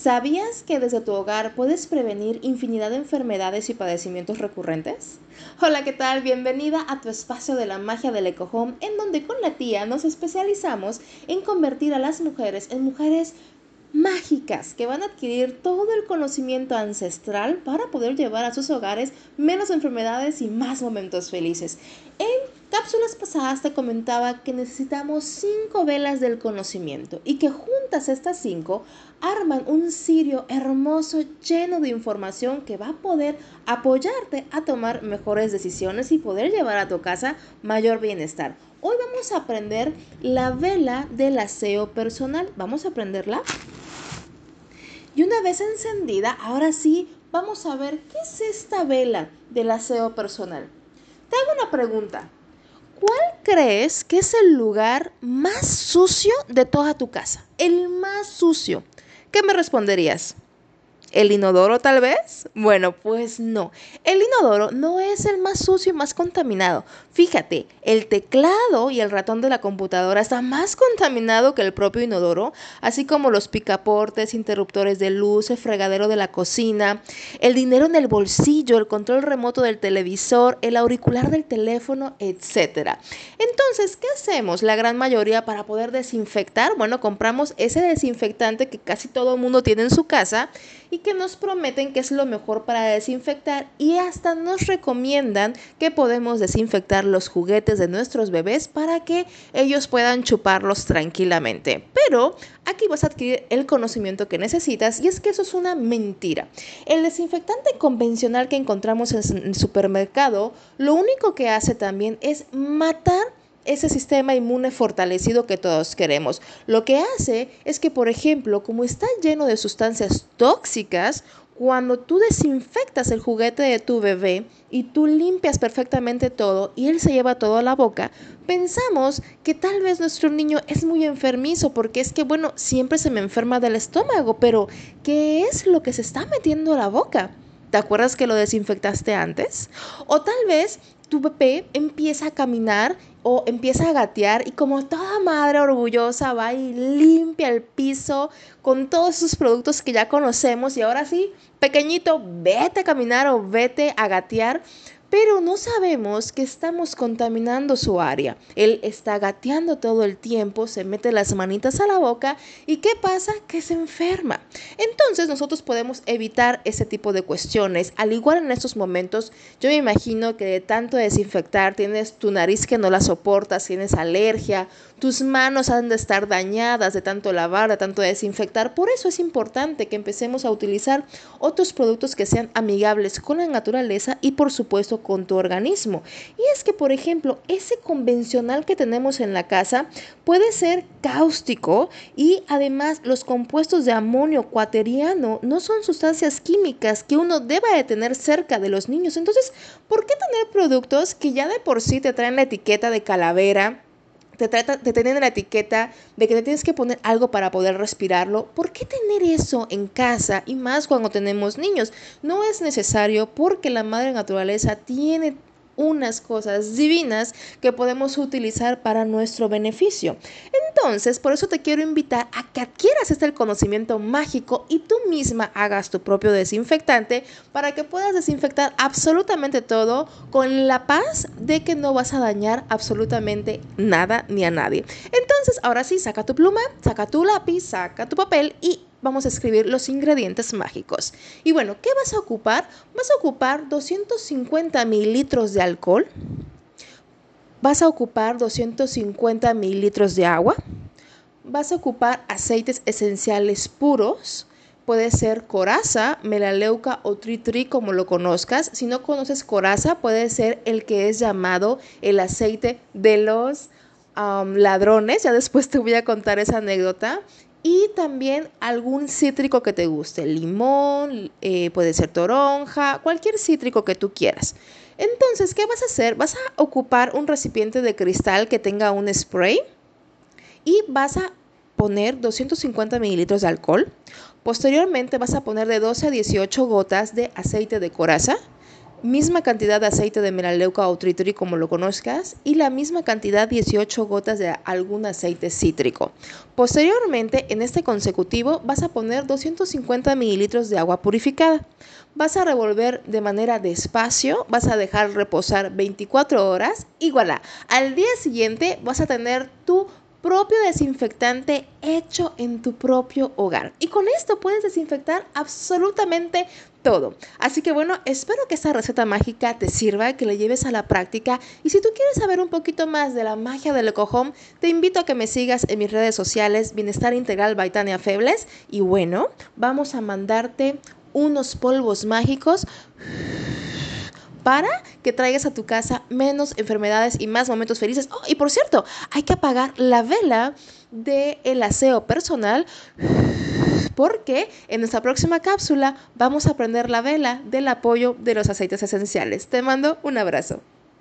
¿Sabías que desde tu hogar puedes prevenir infinidad de enfermedades y padecimientos recurrentes? Hola, ¿qué tal? Bienvenida a tu espacio de la magia del EcoHome, en donde con la tía nos especializamos en convertir a las mujeres en mujeres mágicas que van a adquirir todo el conocimiento ancestral para poder llevar a sus hogares menos enfermedades y más momentos felices. En cápsulas pasadas te comentaba que necesitamos cinco velas del conocimiento y que juntas estas cinco arman un cirio hermoso lleno de información que va a poder apoyarte a tomar mejores decisiones y poder llevar a tu casa mayor bienestar. Hoy vamos a aprender la vela del aseo personal. Vamos a aprenderla. Y una vez encendida, ahora sí, vamos a ver qué es esta vela del aseo personal. Te hago una pregunta. ¿Cuál crees que es el lugar más sucio de toda tu casa? El más sucio. ¿Qué me responderías? ¿El inodoro tal vez? Bueno, pues no. El inodoro no es el más sucio y más contaminado. Fíjate, el teclado y el ratón de la computadora está más contaminado que el propio inodoro, así como los picaportes, interruptores de luz, el fregadero de la cocina, el dinero en el bolsillo, el control remoto del televisor, el auricular del teléfono, etc. Entonces, ¿qué hacemos la gran mayoría para poder desinfectar? Bueno, compramos ese desinfectante que casi todo el mundo tiene en su casa y que nos prometen que es lo mejor para desinfectar y hasta nos recomiendan que podemos desinfectar los juguetes de nuestros bebés para que ellos puedan chuparlos tranquilamente. Pero aquí vas a adquirir el conocimiento que necesitas y es que eso es una mentira. El desinfectante convencional que encontramos en el supermercado lo único que hace también es matar ese sistema inmune fortalecido que todos queremos. Lo que hace es que, por ejemplo, como está lleno de sustancias tóxicas, cuando tú desinfectas el juguete de tu bebé y tú limpias perfectamente todo y él se lleva todo a la boca, pensamos que tal vez nuestro niño es muy enfermizo porque es que, bueno, siempre se me enferma del estómago, pero ¿qué es lo que se está metiendo a la boca? ¿Te acuerdas que lo desinfectaste antes? O tal vez tu bebé empieza a caminar o empieza a gatear y como toda madre orgullosa va y limpia el piso con todos esos productos que ya conocemos y ahora sí, pequeñito, vete a caminar o vete a gatear pero no sabemos que estamos contaminando su área. Él está gateando todo el tiempo, se mete las manitas a la boca y ¿qué pasa? Que se enferma. Entonces nosotros podemos evitar ese tipo de cuestiones. Al igual en estos momentos, yo me imagino que de tanto desinfectar tienes tu nariz que no la soportas, tienes alergia, tus manos han de estar dañadas de tanto lavar, de tanto desinfectar. Por eso es importante que empecemos a utilizar otros productos que sean amigables con la naturaleza y por supuesto con tu organismo. Y es que, por ejemplo, ese convencional que tenemos en la casa puede ser cáustico y además los compuestos de amonio no son sustancias químicas que uno deba de tener cerca de los niños. Entonces, ¿por qué tener productos que ya de por sí te traen la etiqueta de calavera? te, trata, te tienen la etiqueta de que te tienes que poner algo para poder respirarlo. ¿Por qué tener eso en casa y más cuando tenemos niños? No es necesario porque la madre naturaleza tiene unas cosas divinas que podemos utilizar para nuestro beneficio. Entonces, por eso te quiero invitar a que adquieras este conocimiento mágico y tú misma hagas tu propio desinfectante para que puedas desinfectar absolutamente todo con la paz de que no vas a dañar absolutamente nada ni a nadie. Entonces, ahora sí, saca tu pluma, saca tu lápiz, saca tu papel y vamos a escribir los ingredientes mágicos. Y bueno, ¿qué vas a ocupar? Vas a ocupar 250 mililitros de alcohol, vas a ocupar 250 mililitros de agua, vas a ocupar aceites esenciales puros, puede ser coraza, melaleuca o tritri como lo conozcas. Si no conoces coraza, puede ser el que es llamado el aceite de los ladrones. Ya después te voy a contar esa anécdota y también algún cítrico que te guste, limón, eh, puede ser toronja, cualquier cítrico que tú quieras. Entonces, ¿qué vas a hacer? Vas a ocupar un recipiente de cristal que tenga un spray y vas a poner 250 mililitros de alcohol. Posteriormente vas a poner de 12 a 18 gotas de aceite de coraza misma cantidad de aceite de melaleuca o trituri como lo conozcas y la misma cantidad 18 gotas de algún aceite cítrico. Posteriormente, en este consecutivo vas a poner 250 mililitros de agua purificada. Vas a revolver de manera despacio, vas a dejar reposar 24 horas y voilà. Al día siguiente vas a tener tu propio desinfectante hecho en tu propio hogar. Y con esto puedes desinfectar absolutamente todo. Así que bueno, espero que esta receta mágica te sirva, que la lleves a la práctica. Y si tú quieres saber un poquito más de la magia del EcoHome, te invito a que me sigas en mis redes sociales, Bienestar Integral Baitania Febles. Y bueno, vamos a mandarte unos polvos mágicos para que traigas a tu casa menos enfermedades y más momentos felices. Oh, y por cierto, hay que apagar la vela del aseo personal porque en nuestra próxima cápsula vamos a prender la vela del apoyo de los aceites esenciales. Te mando un abrazo.